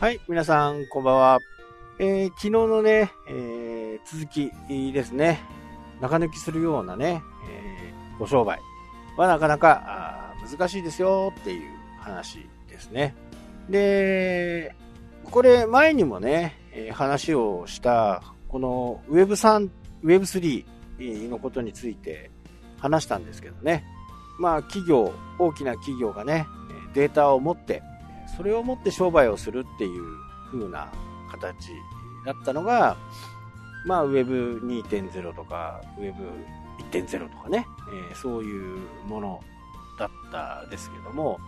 はい、皆さん、こんばんは。えー、昨日のね、えー、続きですね。中抜きするようなね、えー、ご商売はなかなか難しいですよっていう話ですね。で、これ前にもね、話をしたこの Web3、Web3 のことについて話したんですけどね。まあ企業、大きな企業がね、データを持ってそれを持って商売をするっていう風な形だったのが、まあ Web2.0 とか Web1.0 とかね、えー、そういうものだったですけども、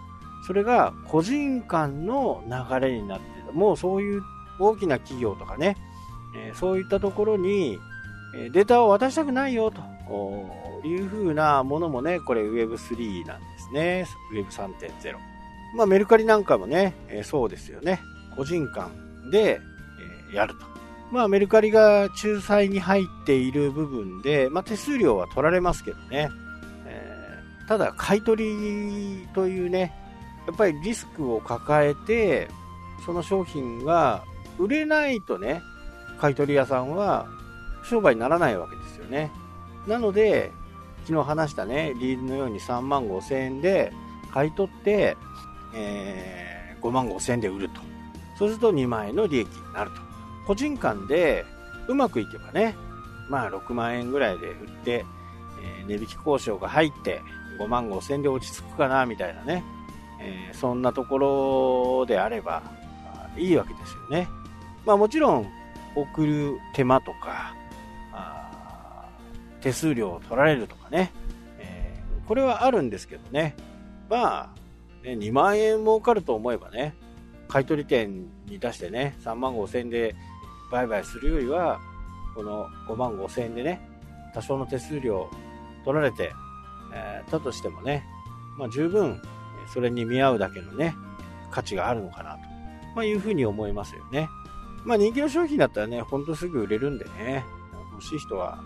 それが個人間の流れになって、もうそういう大きな企業とかね、えー、そういったところにデータを渡したくないよという風なものもね、これ Web3 なんですね。Web3.0。まあ、メルカリなんかもね、え、そうですよね。個人間で、え、やると。まあ、メルカリが仲裁に入っている部分で、まあ、手数料は取られますけどね。えー、ただ、買い取りというね、やっぱりリスクを抱えて、その商品が売れないとね、買い取り屋さんは商売にならないわけですよね。なので、昨日話したね、リードのように3万5千円で買い取って、えー、5万5千円で売ると。そうすると2万円の利益になると。個人間でうまくいけばね、まあ6万円ぐらいで売って、えー、値引き交渉が入って5万5千円で落ち着くかな、みたいなね。えー、そんなところであればいいわけですよね。まあもちろん送る手間とか、手数料を取られるとかね、えー、これはあるんですけどね。まあ、ね、2万円儲かると思えばね、買取店に出してね、3万5千円で売買するよりは、この5万5千円でね、多少の手数料取られて、えー、たとしてもね、まあ、十分、それに見合うだけのね、価値があるのかなと、まあ、いうふうに思いますよね。まあ、人気の商品だったらね、ほんとすぐ売れるんでね、欲しい人は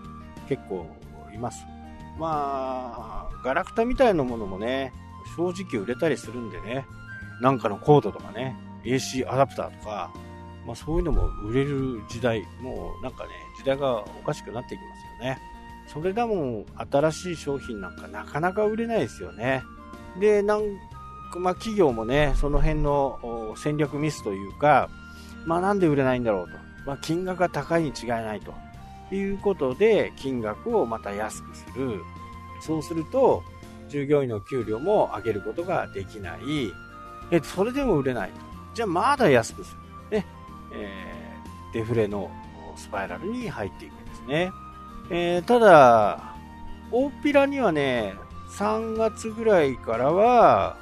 結構います。まあ、ガラクタみたいなものもね、正直売れたりするんでね、なんかのコードとかね、AC アダプターとか、まあそういうのも売れる時代、もうなんかね、時代がおかしくなっていきますよね。それだもん、新しい商品なんかなかなか売れないですよね。で、なんまあ企業もね、その辺の戦略ミスというか、まあなんで売れないんだろうと。まあ金額が高いに違いないと。いうことで、金額をまた安くする。そうすると、従業員の給料も上げることができない。え、それでも売れない。じゃあまだ安くする。ね。えー、デフレのスパイラルに入っていくんですね。えー、ただ、大っぴらにはね、3月ぐらいからは、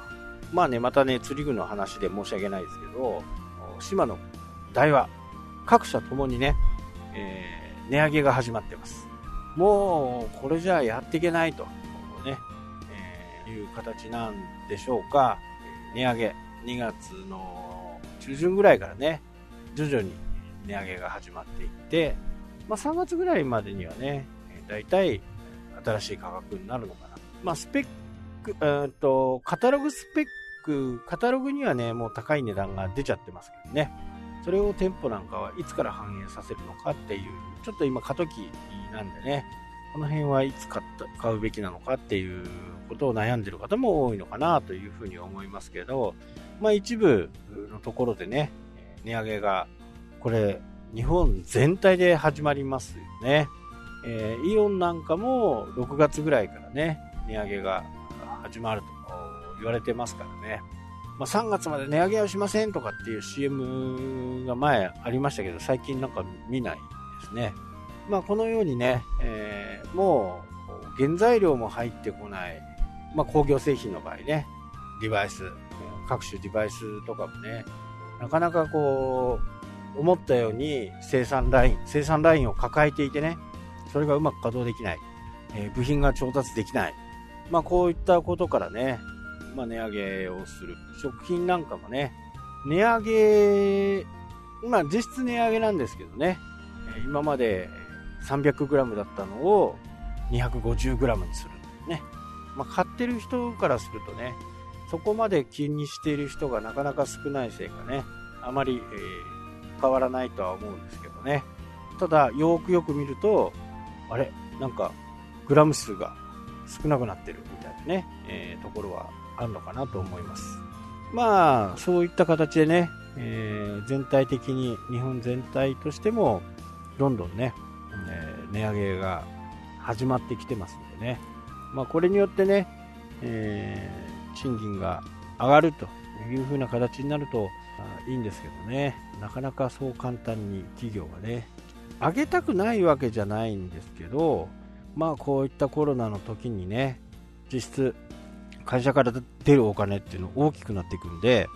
まあね、またね、釣り具の話で申し訳ないですけど、島の大和、各社ともにね、えー、値上げが始まってます。もう、これじゃやっていけないと。いう形なんでしょうか。値上げ、2月の中旬ぐらいからね、徐々に値上げが始まっていって、まあ、3月ぐらいまでにはね、だいたい新しい価格になるのかな。まあ、スペック、えー、と、カタログスペック、カタログにはね、もう高い値段が出ちゃってますけどね。それを店舗なんかはいつから反映させるのかっていう、ちょっと今過渡期なんでね、この辺はいつ買った買うべきなのかっていうことを悩んでる方も多いのかなというふうに思いますけど、まあ一部のところでね、値上げが、これ、日本全体で始まりますよね。えー、イオンなんかも6月ぐらいからね、値上げが始まると言われてますからね。まあ、3月まで値上げはしませんとかっていう CM が前ありましたけど、最近なんか見ないですね。まあ、このようにね、えー、もう原材料も入ってこない、まあ、工業製品の場合ね、デバイス、各種デバイスとかもね、なかなかこう、思ったように生産ライン、生産ラインを抱えていてね、それがうまく稼働できない、えー、部品が調達できない、まあ、こういったことからね、まあ、値上げをする。食品なんかもね、値上げ、まあ、実質値上げなんですけどね、今まで 300g だったのを 250g にするね。まあ、買ってる人からするとね、そこまで気にしている人がなかなか少ないせいかね、あまり、えー、変わらないとは思うんですけどね。ただ、よくよく見ると、あれ？なんか、グラム数が少なくなってるみたいなね、えー、ところはあるのかなと思います。まあ、そういった形でね、えー、全体的に、日本全体としても、どんどんね、えー、値上げが始まってきてますんでね、まあ、これによってね、えー、賃金が上がるという風な形になるといいんですけどね、なかなかそう簡単に企業がね、上げたくないわけじゃないんですけど、まあこういったコロナの時にね、実質会社から出るお金っていうの大きくなっていくんで、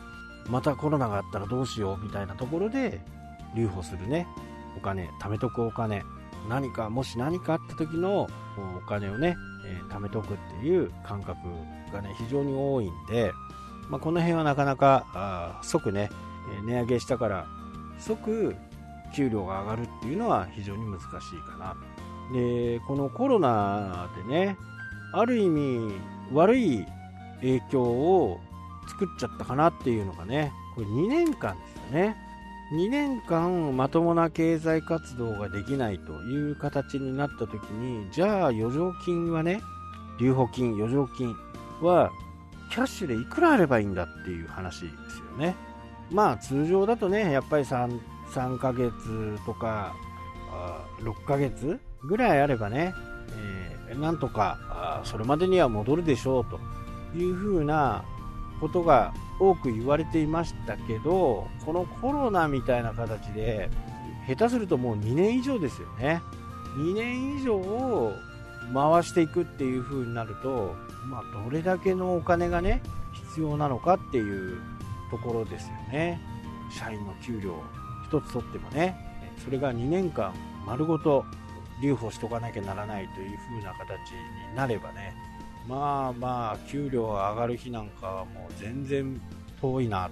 またコロナがあったらどうしようみたいなところで留保するね、お金、貯めとくお金、何か、もし何かあった時のお金をね、えー、貯めとくっていう感覚がね、非常に多いんで、まあ、この辺はなかなかあ即ね、値上げしたから即給料が上がるっていうのは非常に難しいかな。で、このコロナでね、ある意味悪い影響を作っちゃったかなっていうのがね、これ2年間ですよね。2年間まともな経済活動ができないという形になった時に、じゃあ余剰金はね、留保金、余剰金はキャッシュでいくらあればいいんだっていう話ですよね。まあ通常だとね、やっぱり 3, 3ヶ月とか6ヶ月ぐらいあればね、えー、なんとかそれまでには戻るでしょうというふうなことが多く言われていましたけど、このコロナみたいな形で、下手するともう2年以上ですよね。2年以上を回していくっていう風になると、まあ、どれだけのお金がね、必要なのかっていうところですよね。社員の給料1つ取ってもね、それが2年間丸ごと留保しとかなきゃならないという風な形になればね、まあまあ、給料が上がる日なんかはもう全然遠いな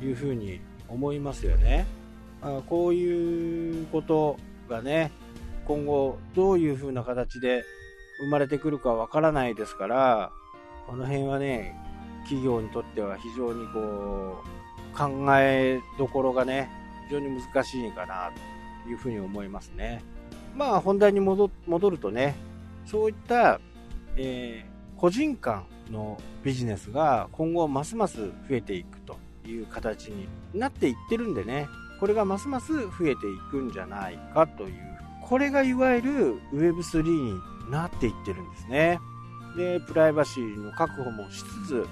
というふうに思いますよね。あこういうことがね、今後どういうふうな形で生まれてくるかわからないですから、この辺はね、企業にとっては非常にこう、考えどころがね、非常に難しいかなというふうに思いますね。まあ本題に戻るとね、そういった、えー個人間のビジネスが今後ますます増えていくという形になっていってるんでね、これがますます増えていくんじゃないかという、これがいわゆる Web3 になっていってるんですね。で、プライバシーの確保もしつつ、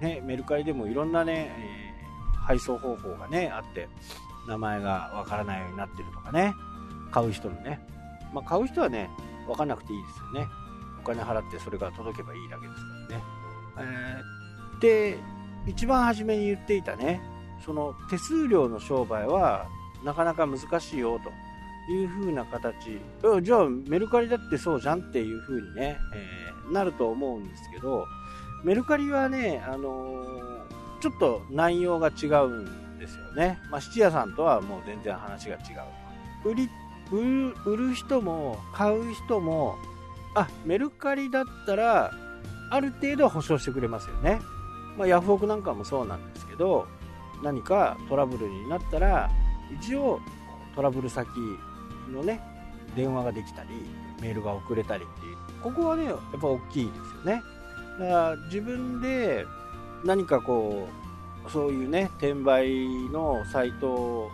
ね、メルカリでもいろんなね、えー、配送方法がね、あって、名前がわからないようになってるとかね、買う人のね。まあ、買う人はね、わかんなくていいですよね。お金払ってそれが届けばいいだけですからね。えー、で、一番初めに言っていたね、その手数料の商売はなかなか難しいよという風な形、じゃあメルカリだってそうじゃんっていう風にね、えー、なると思うんですけど、メルカリはね、あのー、ちょっと内容が違うんですよね。まあ、質屋さんとはもう全然話が違う。売り売る人も買う人もあメルカリだったらある程度保証してくれますよね、まあ、ヤフオクなんかもそうなんですけど何かトラブルになったら一応トラブル先のね電話ができたりメールが送れたりっていうここはねやっぱ大きいですよね。だから自分で何かこうそういうね転売のサイトを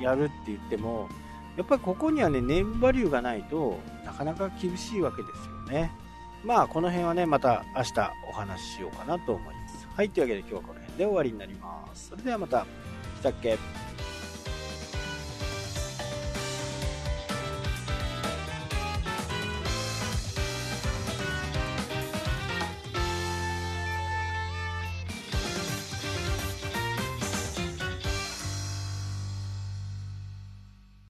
やるって言ってもやっぱりここにはね、ネームバリューがないとなかなか厳しいわけですよね。まあ、この辺はね、また明日お話ししようかなと思います。はい、というわけで今日はこの辺で終わりになります。それではまた、したっけ？